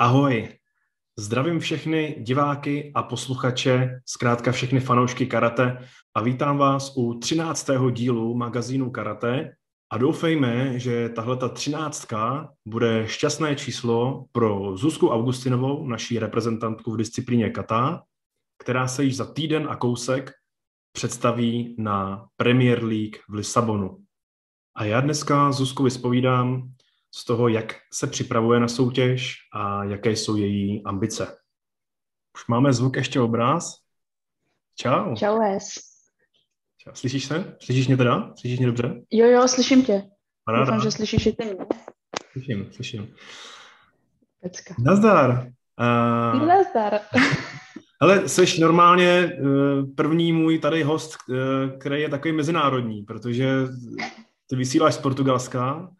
Ahoj, zdravím všechny diváky a posluchače, zkrátka všechny fanoušky karate a vítám vás u 13. dílu magazínu Karate a doufejme, že tahle ta třináctka bude šťastné číslo pro Zuzku Augustinovou, naší reprezentantku v disciplíně kata, která se již za týden a kousek představí na Premier League v Lisabonu. A já dneska Zuzku vyspovídám z toho, jak se připravuje na soutěž a jaké jsou její ambice. Už máme zvuk, ještě obraz. Čau. Čau, Es. Čau. Slyšíš se? Slyšíš mě teda? Slyšíš mě dobře? Jo, jo, slyším tě. Paráda. Doufám, že slyšíš i ty mě. Slyším, slyším. Pecka. Nazdar. Uh, Nazdar. ale jsi normálně uh, první můj tady host, uh, který je takový mezinárodní, protože ty vysíláš z Portugalska,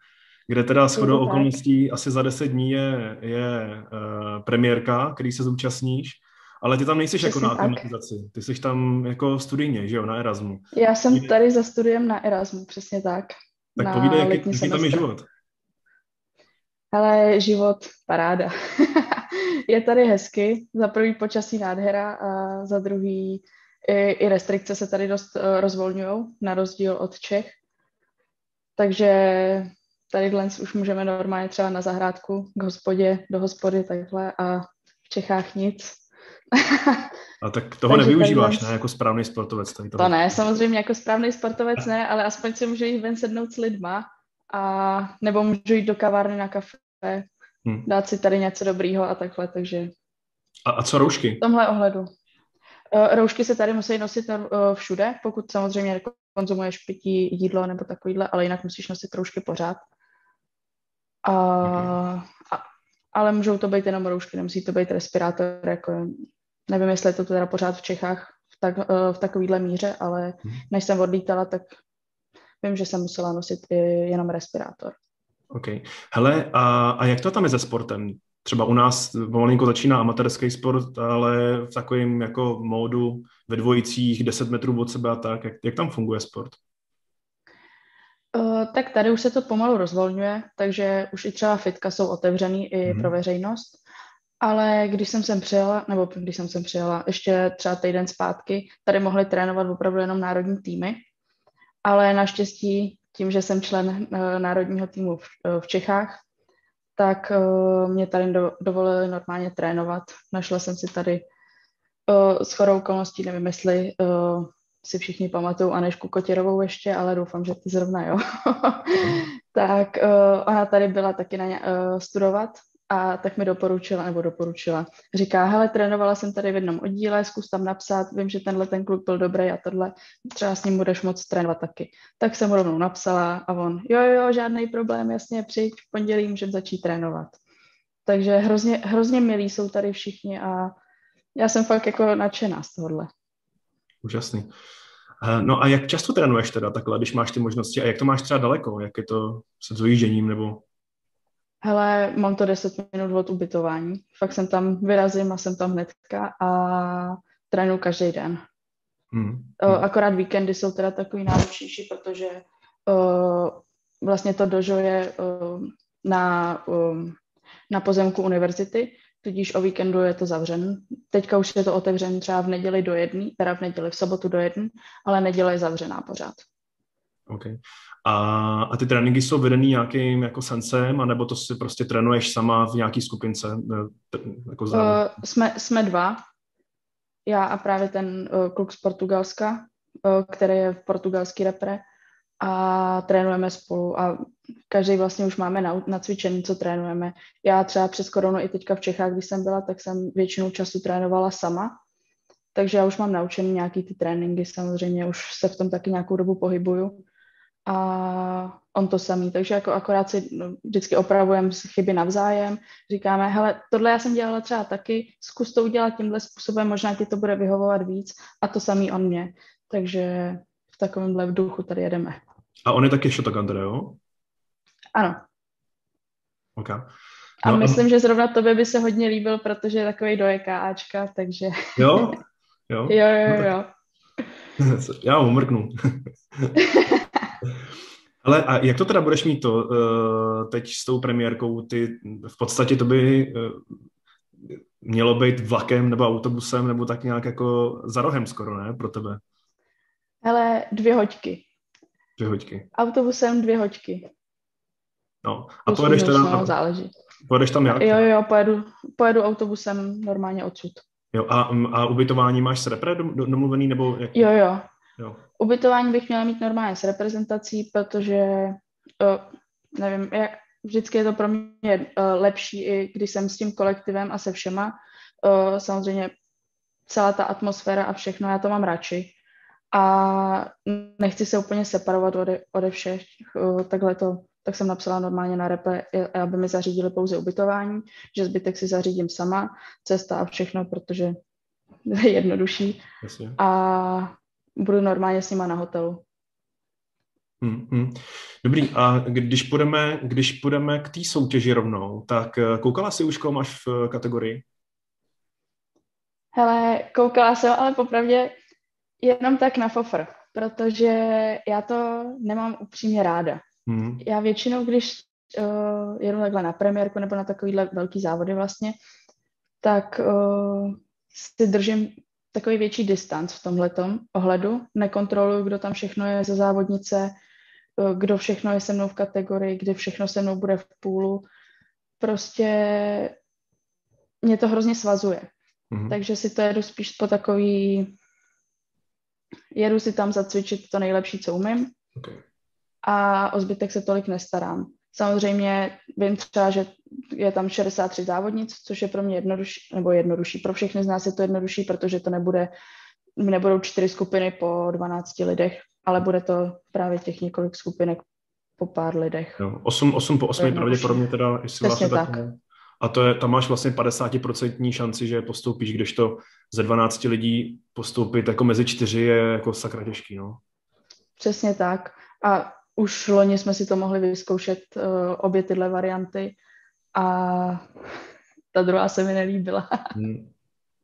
kde teda s chodou okolností asi za deset dní je, je uh, premiérka, který se zúčastníš, ale ty tam nejsi jako na aklimatizaci, ty jsi tam jako studijně, že jo, na Erasmu. Já jsem tady za studiem na Erasmu, přesně tak. Tak na povídej, jaký, jaký tam je semestr. život. Ale život, paráda. je tady hezky, za prvý počasí nádhera a za druhý i, i restrikce se tady dost uh, rozvolňují, na rozdíl od Čech. Takže tady dnes už můžeme normálně třeba na zahrádku, k hospodě, do hospody, takhle a v Čechách nic. A tak toho Takže nevyužíváš, ne, jako správný sportovec. Tady To ne, samozřejmě jako správný sportovec ne, ale aspoň si můžu jít ven sednout s lidma a nebo můžu jít do kavárny na kafe, Hm. dát si tady něco dobrýho a takhle, takže A, a co roušky? v tomhle ohledu. Eh, Roušky se tady musí nosit eh, všude, pokud samozřejmě konzumuješ pití, jídlo nebo takovýhle, ale jinak musíš nosit roušky pořád. A, a, ale můžou to být jenom roušky, nemusí to být respirátor, jako nevím, jestli je to teda pořád v Čechách v, tak, eh, v takovýhle míře, ale Mhm. než jsem odlítala, tak vím, že jsem musela nosit i jenom respirátor. OK. Hele, a, a jak to tam je se sportem? Třeba u nás malinko začíná amatérský sport, ale v takovém jako módu ve dvojicích, 10 metrů od sebe a tak. Jak, jak tam funguje sport? Uh, tak tady už se to pomalu rozvolňuje, takže už i třeba fitka jsou otevřený i Mhm. pro veřejnost. Ale když jsem sem přijela, nebo když jsem sem přijela, ještě třeba týden zpátky, tady mohli trénovat opravdu jenom národní týmy. Ale naštěstí tím, že jsem člen uh, národního týmu v, uh, v Čechách, tak uh, mě tady do, dovolili normálně trénovat. Našla jsem si tady uh, s chorou okolností, nevím, jestli uh, si všichni pamatují Anešku Kotěrovou ještě, ale doufám, že ty zrovna jo. tak uh, ona tady byla taky na ně, uh, studovat a tak mi doporučila, nebo doporučila. Říká, hele, trénovala jsem tady v jednom oddíle, zkus tam napsat, vím, že tenhle ten kluk byl dobrý a tohle, třeba s ním budeš moc trénovat taky. Tak jsem mu rovnou napsala a on, jo, jo, žádný problém, jasně, přijď, v pondělí můžeme začít trénovat. Takže hrozně, hrozně milí jsou tady všichni a já jsem fakt jako nadšená z tohohle. Úžasný. Eh, No a jak často trénuješ teda takhle, když máš ty možnosti? A jak to máš třeba daleko? Jak je to se dojížděním nebo... Hele, mám to 10 minut od ubytování. Fakt jsem tam, vyrazím a jsem tam hnedka a trénuji každý den. Hmm. O, akorát víkendy jsou teda takový náročnější, protože o, vlastně to dožo je o, na, o, na pozemku univerzity, tudíž o víkendu je to zavřen. Teďka už je to otevřen třeba v neděli do jedné, teda v neděli, v sobotu do jedné, ale neděle je zavřená pořád. OK. A, a ty tréninky jsou vedený nějakým jako sensem, anebo to si prostě trénuješ sama v nějaký skupince? Jako za... Uh, jsme, jsme dva, já a právě ten uh, kluk z Portugalska, uh, který je v portugalský repre a trénujeme spolu a každý vlastně už máme nau- nacvičený, co trénujeme. Já třeba přes koronu i teďka v Čechách, když jsem byla, tak jsem většinu času trénovala sama, takže já už mám naučený nějaký ty tréninky, samozřejmě už se v tom taky nějakou dobu pohybuju. A on to samý, takže jako akorát si no, vždycky opravujeme chyby navzájem, říkáme, hele, tohle já jsem dělala třeba taky, zkus to udělat tímhle způsobem, možná ti to bude vyhovovat víc. A to samý on mě, takže v takovémhle duchu tady jedeme. A on je taky Shotokan teda, jo? Ano. OK. A No, myslím, že zrovna tobě by se hodně líbil, protože je takový do EKAčka, takže Jo? Jo? jo, jo, No tak- jo. Já ho umrknu. Ale a jak to teda budeš mít to uh, teď s tou premiérkou? Ty v podstatě to by uh, mělo být vlakem nebo autobusem nebo tak nějak jako za rohem skoro, ne, pro tebe? Hele, dvě hoďky. Dvě hoďky. Autobusem dvě hoďky. No, a pojedeš teda... No, záleží. Pojedeš tam jak? Jo, jo, pojedu, pojedu autobusem normálně odsud. Jo, a, a ubytování máš s repre domluvený, nebo... Jak? Jo, jo. jo. Ubytování bych měla mít normálně s reprezentací, protože, uh, nevím, jak, vždycky je to pro mě uh, lepší, i když jsem s tím kolektivem a se všema. Uh, samozřejmě celá ta atmosféra a všechno, já to mám radši. A nechci se úplně separovat ode, ode všech, uh, takhle to tak jsem napsala normálně na repe, aby mi zařídili pouze ubytování, že zbytek si zařídím sama, cesta a všechno, protože je jednodušší. Jasně. A budu normálně s nima na hotelu. Hmm, hmm. Dobrý, a když půjdeme, když půjdeme k té soutěži rovnou, tak eh, koukala jsi už, koho máš v eh, kategorii? Hele, koukala jsem, ale popravdě jenom tak na fofr, protože já to nemám upřímně ráda. Hmm. Já většinou, když uh, jedu takhle na premiérku nebo na takovýhle velký závody vlastně, tak uh, si držím takový větší distanc v tomhletom ohledu. Nekontroluju, kdo tam všechno je ze závodnice, uh, kdo všechno je se mnou v kategorii, kdy všechno se mnou bude v půlu. Prostě mě to hrozně svazuje. hmm Takže si to jedu spíš po takový... Jedu si tam zacvičit to nejlepší, co umím. Okay a o zbytek se tolik nestarám. Samozřejmě vím třeba, že je tam 63 závodnic, což je pro mě jednodušší, nebo jednodušší. Pro všechny z nás je to jednodušší, protože to nebude, nebudou čtyři skupiny po 12 lidech, ale bude to právě těch několik skupinek po pár lidech. Jo, 8, 8 po 8 pravděpodobně teda, jestli vlastně tak. tak. A to je, tam máš vlastně 50% šanci, že postoupíš, když to ze 12 lidí postoupit jako mezi čtyři je jako sakra těžký, no. Přesně tak. A už loni jsme si to mohli vyzkoušet uh, obě tyhle varianty a ta druhá se mi nelíbila. Hmm.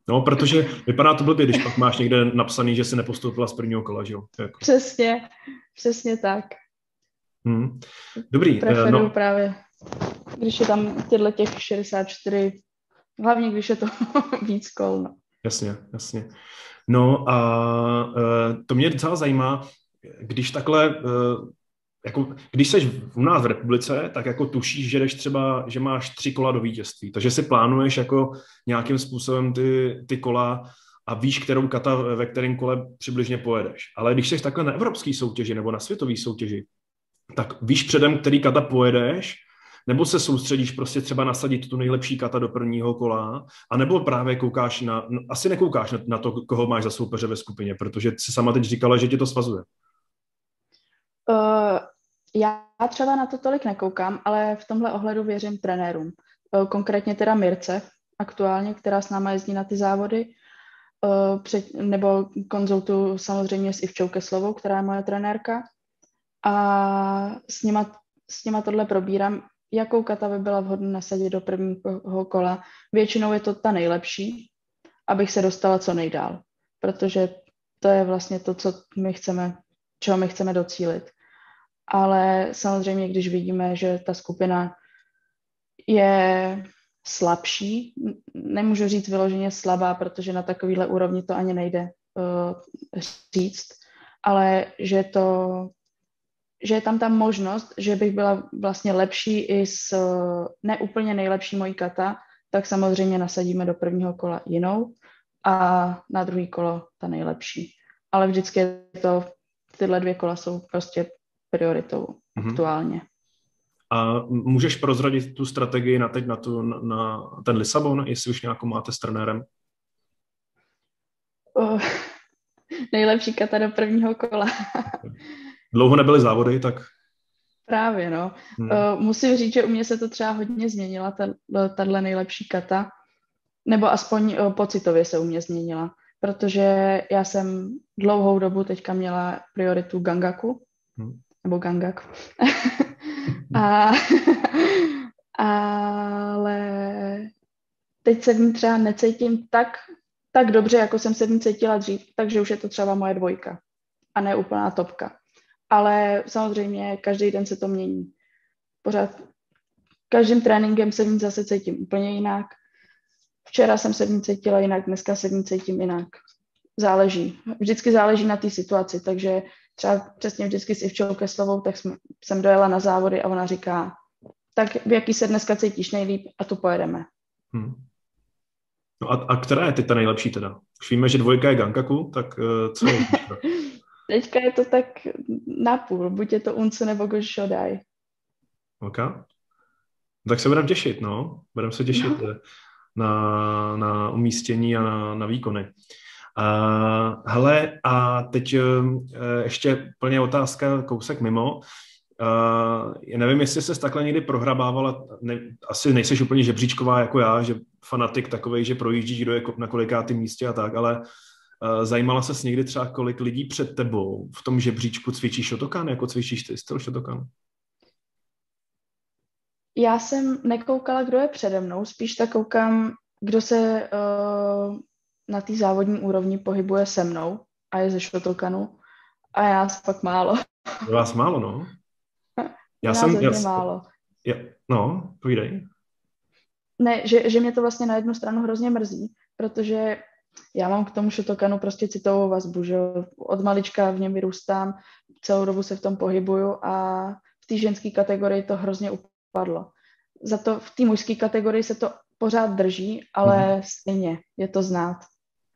No, protože vypadá to blbě, když pak máš někde napsaný, že se nepostoupila z prvního kola, že jo? Jako. Přesně, přesně tak. Hmm. Dobrý. Eh, Preferuju no. právě, když je tam tyhle těch 64, hlavně když je to víc kol, no. Jasně, jasně. No a uh, to mě docela zajímá, když takhle uh, jako, když jsi u nás v republice, tak jako tušíš, že jdeš třeba, že máš tři kola do vítězství, takže si plánuješ jako nějakým způsobem ty, ty kola a víš, kterou kata ve kterém kole přibližně pojedeš. Ale když jsi takhle na evropské soutěži nebo na světové soutěži, tak víš předem, který kata pojedeš, nebo se soustředíš prostě třeba nasadit tu nejlepší kata do prvního kola, a nebo právě koukáš na, no, asi nekoukáš na, na to, koho máš za soupeře ve skupině, protože jsi sama teď říkala, že ti to svazuje. Uh, já třeba na to tolik nekoukám, ale v tomhle ohledu věřím trenérům. Eh, konkrétně teda Mirce aktuálně, která s náma jezdí na ty závody, eh, před, nebo konzultu samozřejmě s Ivčou Keslovou, která je moje trenérka. A s nima, s nima tohle probírám, jakou kata by byla vhodná nasadit do prvního kola. Většinou je to ta nejlepší, abych se dostala co nejdál, protože to je vlastně to, co my chceme, čeho my chceme docílit ale samozřejmě, když vidíme, že ta skupina je slabší, nemůžu říct vyloženě slabá, protože na takovýhle úrovni to ani nejde uh, říct, ale že to že je tam ta možnost, že bych byla vlastně lepší i s neúplně nejlepší mojí kata, tak samozřejmě nasadíme do prvního kola jinou a na druhý kolo ta nejlepší. Ale vždycky je to, tyhle dvě kola jsou prostě prioritou mm-hmm. aktuálně. A můžeš prozradit tu strategii na teď na, tu, na ten Lisabon, jestli už nějakou máte s trenérem? Oh, nejlepší kata do prvního kola. Dlouho nebyly závody, tak... Právě, no. Hmm. Uh, musím říct, že u mě se to třeba hodně změnila, tahle nejlepší kata. Nebo aspoň uh, pocitově se u mě změnila. Protože já jsem dlouhou dobu teďka měla prioritu Gangaku. Hmm nebo gangak. a, ale teď se v ní třeba necítím tak, tak dobře, jako jsem se v ní cítila dřív, takže už je to třeba moje dvojka a ne úplná topka. Ale samozřejmě každý den se to mění. Pořád každým tréninkem se v ní zase cítím úplně jinak. včera jsem se v ní cítila jinak, dneska se v ní cítím jinak. Záleží. Vždycky záleží na té situaci, takže třeba přesně vždycky s Ivčou Keslovou, tak jsme, jsem dojela na závody a ona říká, tak v jaký se dneska cítíš nejlíp a tu pojedeme. Hmm. No a, a která je teď ta nejlepší teda? Víme, že dvojka je Gankaku, tak uh, co je? Teďka je to tak napůl, buď je to Unce nebo Gož Shodai. OK. Tak se budeme těšit, no. Budeme se těšit no. na, na umístění a na, na výkony. Uh, hele, a teď uh, ještě plně otázka, kousek mimo. Uh, já nevím, jestli se takhle někdy prohrabávala, ne, asi nejseš úplně žebříčková jako já, že fanatik takovej, že projíždíš, kdo je na kolikátém místě a tak, ale uh, zajímala se někdy třeba, kolik lidí před tebou v tom žebříčku cvičí šotokan, jako cvičíš ty styl šotokan? Já jsem nekoukala, kdo je přede mnou, spíš tak koukám, kdo se uh, na té závodní úrovni pohybuje se mnou a je ze šotokanu a já pak málo. Je vás málo, no. Já jsem... Já, málo. Já, no, povídej. Ne, že, že mě to vlastně na jednu stranu hrozně mrzí, protože já mám k tomu šotokanu prostě citovou vazbu, že od malička v něm vyrůstám, celou dobu se v tom pohybuju a v té ženské kategorii to hrozně upadlo. Za to v té mužské kategorii se to pořád drží, ale hmm. stejně je to znát.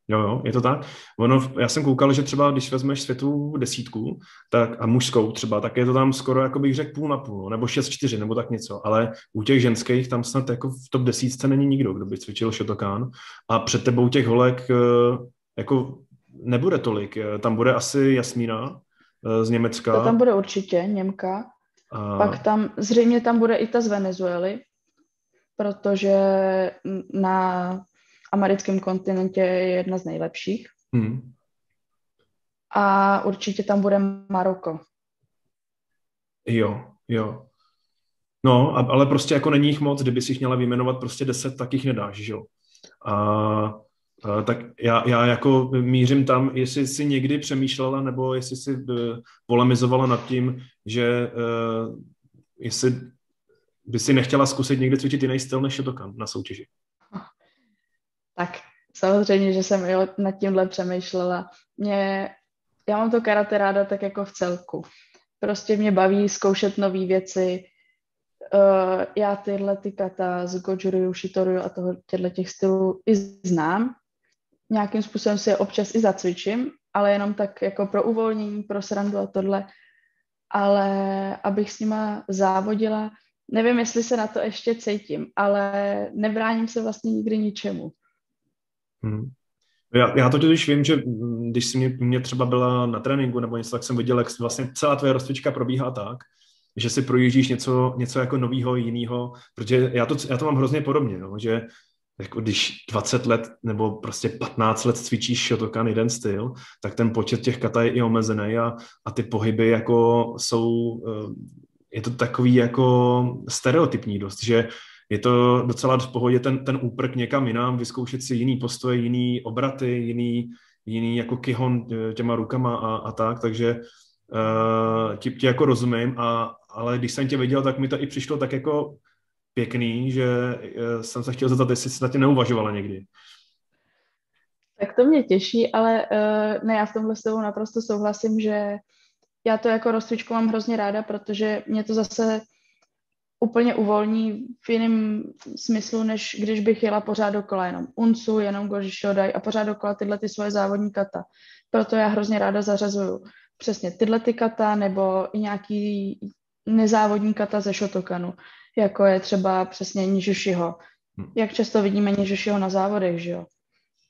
Jo, jo, je to tak. Ono, já jsem koukal, že třeba když vezmeš světovou desítku tak, a mužskou třeba, tak je to tam skoro, jako bych řekl, půl na půl, nebo 6-4, nebo tak něco. Ale u těch ženských tam snad jako v top desítce není nikdo, kdo by cvičil šotokán. A před tebou těch holek eh, jako nebude tolik. Eh, tam bude asi Jasmína eh, z Německa. To tam bude určitě, Němka. A... Pak tam, zřejmě tam bude i ta z Venezuely, protože na americkém kontinentě je jedna z nejlepších. Hmm. A určitě tam bude Maroko. Jo, jo. No, ale prostě jako není jich moc, kdyby si jich měla vyjmenovat prostě deset, tak jich nedáš, že jo. A, a tak já, já jako mířím tam, jestli si někdy přemýšlela, nebo jestli si uh, polemizovala nad tím, že uh, jestli by si nechtěla zkusit někdy cvičit jiný styl než Shotokan na soutěži. Tak samozřejmě, že jsem i nad tímhle přemýšlela. Mě, já mám to karate ráda tak jako v celku. Prostě mě baví zkoušet nové věci. Uh, já tyhle ty kata z Gojuru, Shitoru a toho, těchto těch stylů i znám. Nějakým způsobem si je občas i zacvičím, ale jenom tak jako pro uvolnění, pro srandu a tohle. Ale abych s nima závodila, nevím, jestli se na to ještě cítím, ale nebráním se vlastně nikdy ničemu. Hmm. Já, já to totiž vím, že mm, když jsi mě, mě třeba byla na tréninku nebo něco, tak jsem viděl, jak vlastně celá tvoje rozcvička probíhá tak, že si projíždíš něco, něco jako nového, jiného, protože já to, já to mám hrozně podobně, no, že jako když 20 let nebo prostě 15 let cvičíš Shotokan jeden styl, tak ten počet těch kata je i omezený a, a ty pohyby jako jsou, eh, je to takový jako stereotypní dost, že je to docela v pohodě ten, ten úprk někam jinam, vyzkoušet si jiný postoje, jiný obraty, jiný, jiný jako kihon eh, těma rukama a, a tak, takže uh, ti, ti jako rozumím, a, ale když jsem tě viděl, tak mi to i přišlo tak jako pěkný, že uh, jsem se chtěl zeptat, jestli jsi na tě neuvažovala někdy. Tak to mě těší, ale uh, ne, já v tomhle s tebou naprosto souhlasím, že já to jako rozcvičku mám hrozně ráda, protože mě to zase úplně uvolní v jiném smyslu, než když bych jela pořád dokola jenom uncu, jenom goži shodai a pořád dokola tyhle ty svoje závodní kata. Proto já hrozně ráda zařazuju přesně tyhle ty kata nebo i nějaký nezávodní kata ze Shotokanu, jako je třeba přesně Nižušiho. Hm. Jak často vidíme Nižušiho na závodech, že jo?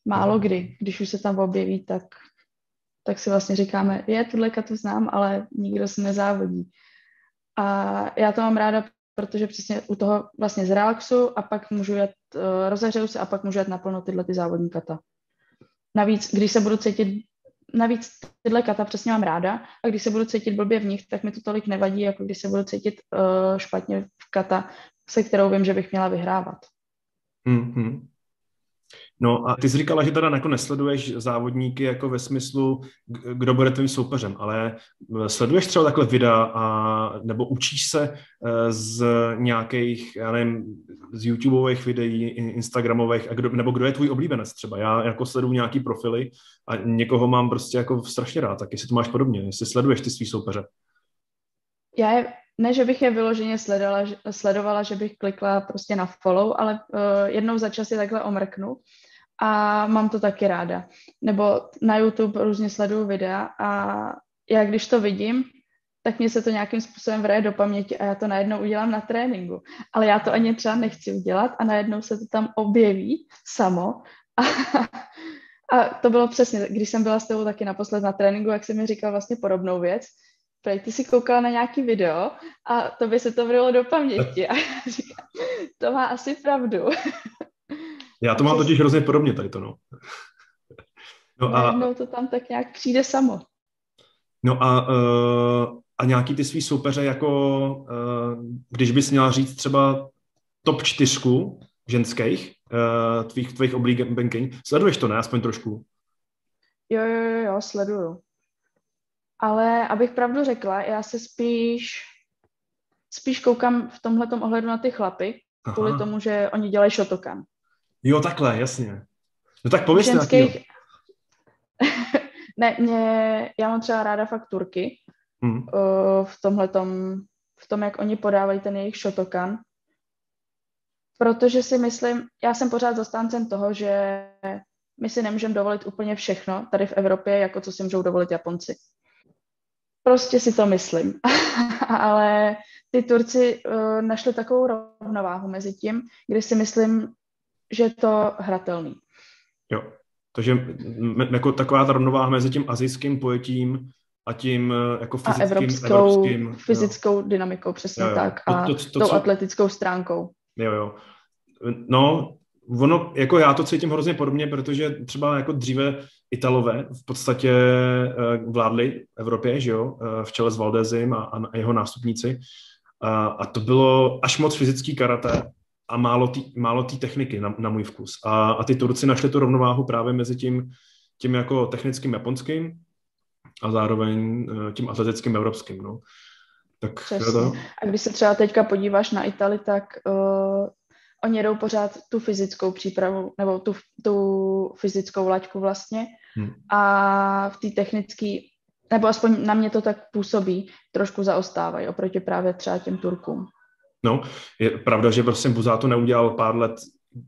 Málo kdy, když už se tam objeví, tak, tak si vlastně říkáme, je, tuhle katu znám, ale nikdo se nezávodí. A já to mám ráda, protože přesně u toho vlastně z relaxu a pak můžu jet, uh, rozehřeju se a pak můžu jet naplno tyhle ty závodní kata. Navíc, když se budu cítit, navíc tyhle kata přesně mám ráda a když se budu cítit blbě v nich, tak mi to tolik nevadí, jako když se budu cítit uh, špatně v kata, se kterou vím, že bych měla vyhrávat. Mm-hmm. No a ty jsi říkala, že teda jako nesleduješ závodníky jako ve smyslu, kdo bude tvým soupeřem, ale eh, sleduješ třeba takhle videa a, nebo učíš se eh, z nějakých, já nevím, z YouTubeových videí, Instagramových, a kdo, nebo kdo je tvůj oblíbenec třeba? Já jako sleduju nějaký profily a někoho mám prostě jako strašně rád, tak jestli to máš podobně, jestli sleduješ ty svý soupeře. Já je, ne, že bych je vyloženě sledovala, sledovala, že bych klikla prostě na follow, ale uh, jednou za čas je takhle omrknu a mám to taky ráda. Nebo na YouTube různě sleduju videa a já když to vidím, tak mě se to nějakým způsobem vraje do paměti a já to najednou udělám na tréninku. Ale já to ani třeba nechci udělat a najednou se to tam objeví samo. A, a to bylo přesně, když jsem byla s tebou taky naposled na tréninku, jak jsem mi říkal vlastně podobnou věc, Prej, ty jsi koukala na nějaký video a to by se to vrilo do paměti. A říkám, to má asi pravdu. Já to mám totiž hrozně podobně tady to, no. no a... to tam tak nějak přijde samo. No a, uh, a nějaký ty svý soupeře, jako uh, když bys měla říct třeba top čtyřku ženských, uh, tvých, tvých oblíbených, sleduješ to, ne? Aspoň trošku. Jo, jo, jo, jo, sleduju. Ale abych pravdu řekla, já se spíš spíš koukám v tomhle ohledu na ty chlapy, Aha. kvůli tomu, že oni dělají Shotokan. Jo, takhle, jasně. No tak pověs Ženských... ne, mě, já mám třeba ráda fakt Turky hmm. uh, v tomhletom, v tom, jak oni podávají ten jejich Shotokan. Protože si myslím, já jsem pořád zastáncem toho, že my si nemůžeme dovolit úplně všechno tady v Evropě, jako co si můžou dovolit Japonci. Prostě si to myslím. Ale ty Turci uh, našli takovou rovnováhu mezi tím, kdy si myslím, že je to hratelný. Jo, takže jako taková ta rovnováha mezi tím azijským pojetím a tím e, jako fyzickým, a evropskou, evropským, fyzickou jo. dynamikou, přesně jo, jo. tak, a to, to, to, tou co... atletickou stránkou. Jo, jo. No, ono, jako já to cítím hrozně podobně, protože třeba jako dříve Italové v podstatě e, vládli Evropě, že jo, e, v čele s Valdezim a, a jeho nástupníci. A, a to bylo až moc fyzický karate a málo té málo techniky na, na můj vkus. A, a ty Turci našli tu rovnováhu právě mezi tím, tím jako technickým japonským a zároveň eh, tím atletickým evropským. No. Tak to. A když se třeba teďka podíváš na Itali, tak uh, oni jedou pořád tu fyzickou přípravu, nebo tu, tu fyzickou laťku vlastně. Hmm. A v té technické, nebo aspoň na mě to tak působí, trošku zaostávají oproti právě třeba těm Turkům. No, je pravda, že prostě Buzá to neudělal pár let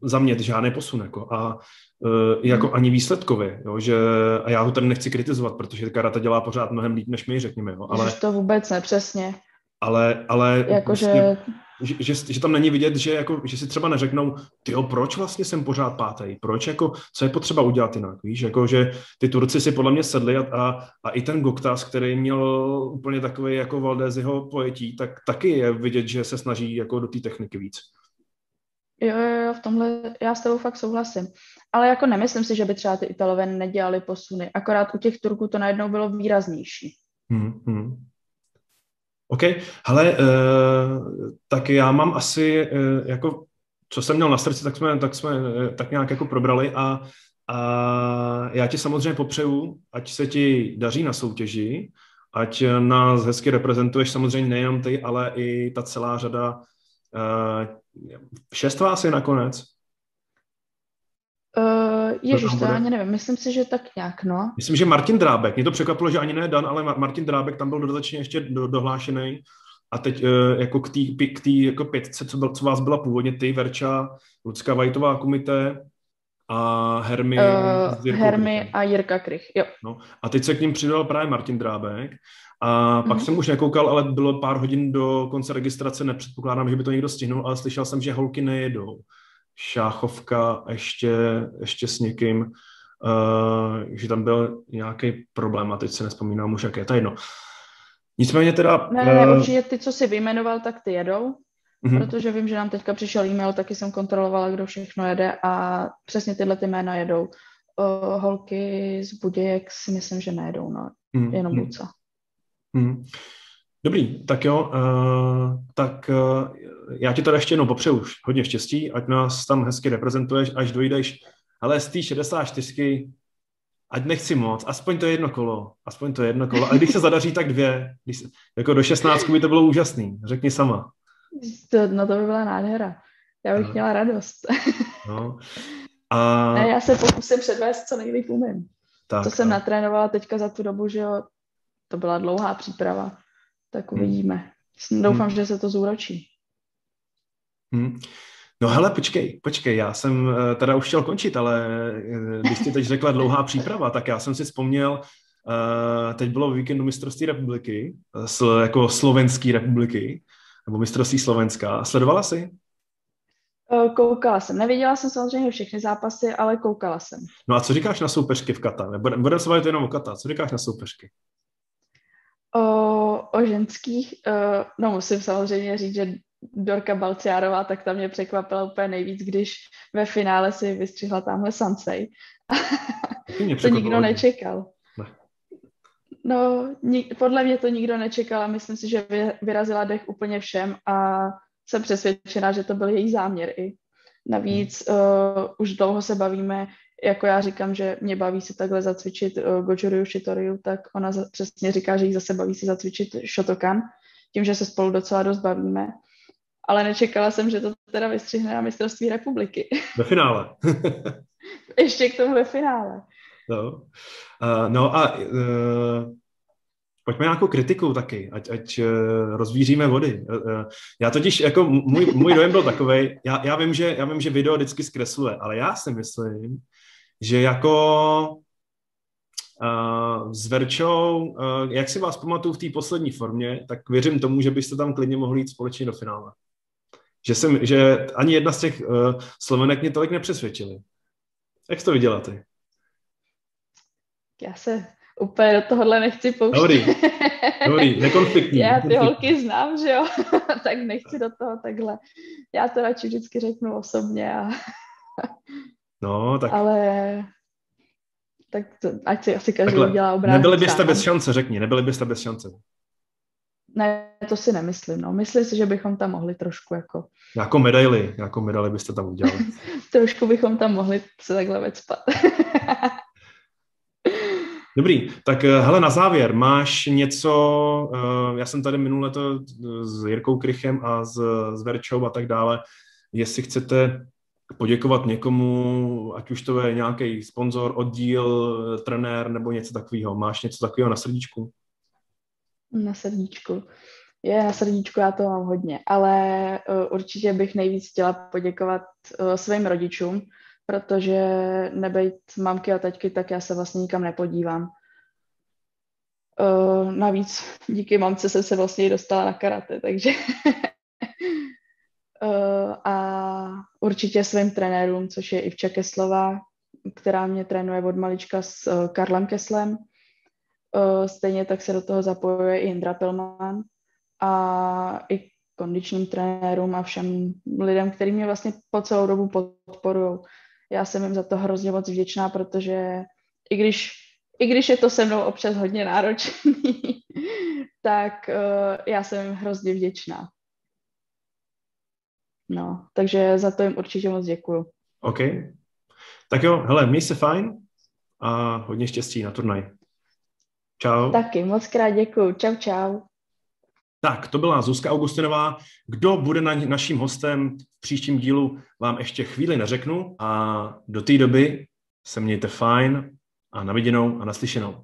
za mě žádný posun, jako, a uh, jako hmm. ani výsledkově, jo, že, a já ho tady nechci kritizovat, protože karata dělá pořád mnohem líp než my, řekněme, jo, ale... to vůbec ne, přesně. Ale, ale jako prostě, že že, že, tam není vidět, že, jako, že si třeba neřeknou, ty proč vlastně jsem pořád pátý, proč, jako, co je potřeba udělat jinak, víš, jako, že ty Turci si podle mě sedli a, a, a i ten Goktas, který měl úplně takový jako Valdéziho pojetí, tak taky je vidět, že se snaží jako do té techniky víc. Jo, jo, jo, v tomhle já s tebou fakt souhlasím. Ale jako nemyslím si, že by třeba ty Italové nedělali posuny. Akorát u těch Turků to najednou bylo výraznější. Hmm, hmm. OK, hele, uh, tak já mám asi, uh, jako, co jsem měl na srdci, tak jsme, tak jsme uh, tak nějak jako probrali a, a já ti samozřejmě popřeju, ať se ti daří na soutěži, ať nás hezky reprezentuješ samozřejmě nejenom ty, ale i ta celá řada. Šest vás je nakonec? Uh, Ježíš, to já ani nevím, myslím si, že tak nějak, no. Myslím, že Martin Drábek, mě to překvapilo, že ani ne Dan, ale Martin Drábek tam byl dodatečně ještě do, dohlášený. A teď uh, jako k té k tý, jako pětce, co, byl, co vás byla původně, ty, Verča, Lucka Vajtová komité a Hermy, uh, Hermy a Jirka Krych, jo. No, a teď se k ním přidal právě Martin Drábek. A pak mm-hmm. jsem už nekoukal, ale bylo pár hodin do konce registrace, nepředpokládám, že by to někdo stihnul, ale slyšel jsem, že holky nejedou šáchovka ještě, ještě s někým, uh, že tam byl nějaký problém a teď se nespomínám už, jak je to jedno. Nicméně teda... Ne, ne, uh, určitě ty, co jsi vyjmenoval, tak ty jedou, uh-huh. protože vím, že nám teďka přišel e-mail, taky jsem kontrolovala, kdo všechno jede a přesně tyhle ty jména jedou. Uh, holky z Budějek si myslím, že nejedou, no, uh-huh. jenom Luca. Uh-huh. Dobrý, tak jo, uh, tak uh, já ti tady ještě jednou popřeju hodně štěstí, ať nás tam hezky reprezentuješ, až dojdeš ale z té 64 ať nechci moc, aspoň to jedno kolo, aspoň to jedno kolo. A když se zadaří, tak dvě. Když se, jako do 16 by to bylo úžasný, řekni sama. To, no to by byla nádhera. Já bych no. měla radost. No. A... Ne, já se pokusím předvést, co nejlíp umím. Tak, to jsem a... natrénovala teďka za tu dobu, že jo, to byla dlouhá příprava, tak hmm. uvidíme. Hmm. Doufám, hmm. že se to zúročí. Hmm. No hele, počkej, počkej, já jsem eh, teda už chtěl končit, ale eh, když jsi teď řekla dlouhá příprava, tak já jsem si vzpomněl, eh, teď bylo víkendu mistrovství republiky, jako slovenský republiky, nebo mistrovství Slovenska. Sledovala jsi? Koukala jsem. Neviděla jsem samozřejmě všechny zápasy, ale koukala jsem. No a co říkáš na soupeřky v kata? Budeme se bavit jenom o kata. Co říkáš na soupeřky? O, o ženských? No musím samozřejmě říct, že Dorka Balciárová, tak tam mě překvapila úplně nejvíc, když ve finále si vystřihla tamhle Sansej. to nikdo nečekal. Ne. No, ni- podle mě to nikdo nečekal a myslím si, že vyrazila dech úplně všem a jsem přesvědčená, že to byl její záměr i. Navíc uh, už dlouho se bavíme, jako já říkám, že mě baví se takhle zacvičit uh, Gojuriu Shitoriu, tak ona za- přesně říká, že jí zase baví se zacvičit Shotokan, tím, že se spolu docela dost bavíme ale nečekala jsem, že to teda vystřihne na mistrovství republiky. Ve finále. Ještě k tomu ve finále. No, uh, no a uh, pojďme nějakou kritiku taky, ať, ať uh, rozvíříme vody. Uh, já totiž, jako můj, můj dojem byl takový, já, já, vím, že, já vím, že video vždycky zkresluje, ale já si myslím, že jako Uh, s Verčou, uh, jak si vás pamatuju v té poslední formě, tak věřím tomu, že byste tam klidně mohli jít společně do finále že, jsem, že ani jedna z těch uh, Slovenek mě tolik nepřesvědčily. Jak jsi to viděla ty? Já se úplně do tohohle nechci pouštět. Dobrý, dobrý, nekonfliktní. Já ty holky znám, že jo, tak nechci do toho takhle. Já to radši vždycky řeknu osobně. A... no, tak... Ale tak to, ať si asi každý takhle, udělá obrázek Nebyli byste bez šance, řekni, nebyli byste bez šance. Ne, to si nemyslím. No. Myslím si, že bychom tam mohli trošku jako... Jako medaily, jako medaily byste tam udělali. trošku bychom tam mohli se takhle vecpat. Dobrý, tak eh, hele, na závěr, máš něco, uh, já jsem tady minule to s Jirkou Krychem a s, s Verčou a tak dále, jestli chcete poděkovat někomu, ať už to je nějaký sponzor, oddíl, trenér nebo něco takového. Máš něco takového na srdíčku? Na srdíčku. Je na srdíčku, já to mám hodně, ale uh, určitě bych nejvíc chtěla poděkovat uh, svým rodičům, protože nebejt mamky a taťky, tak já se vlastně nikam nepodívám. Uh, navíc díky mamce jsem se vlastně dostala na karate, takže uh, a určitě svým trenérům, což je Ivča Keslová, která mě trénuje od malička s uh, Karlem Keslem, stejně tak se do toho zapojuje i Indra Pilman a i kondičním trenérům a všem lidem, kteří mě vlastně po celou dobu podporují. Já jsem jim za to hrozně moc vděčná, protože i když, i když je to se mnou občas hodně náročný, tak uh, já jsem jim hrozně vděčná. No, takže za to jim určitě moc děkuju. OK. Tak jo, hele, měj se fajn a hodně štěstí na turnaj. Čau. Taky, moc krát děkuji. Čau, čau. Tak, to byla Zuzka Augustinová. Kdo bude na, naším hostem v příštím dílu, vám ještě chvíli neřeknu a do té doby se mějte fajn a na viděnou a naslyšenou.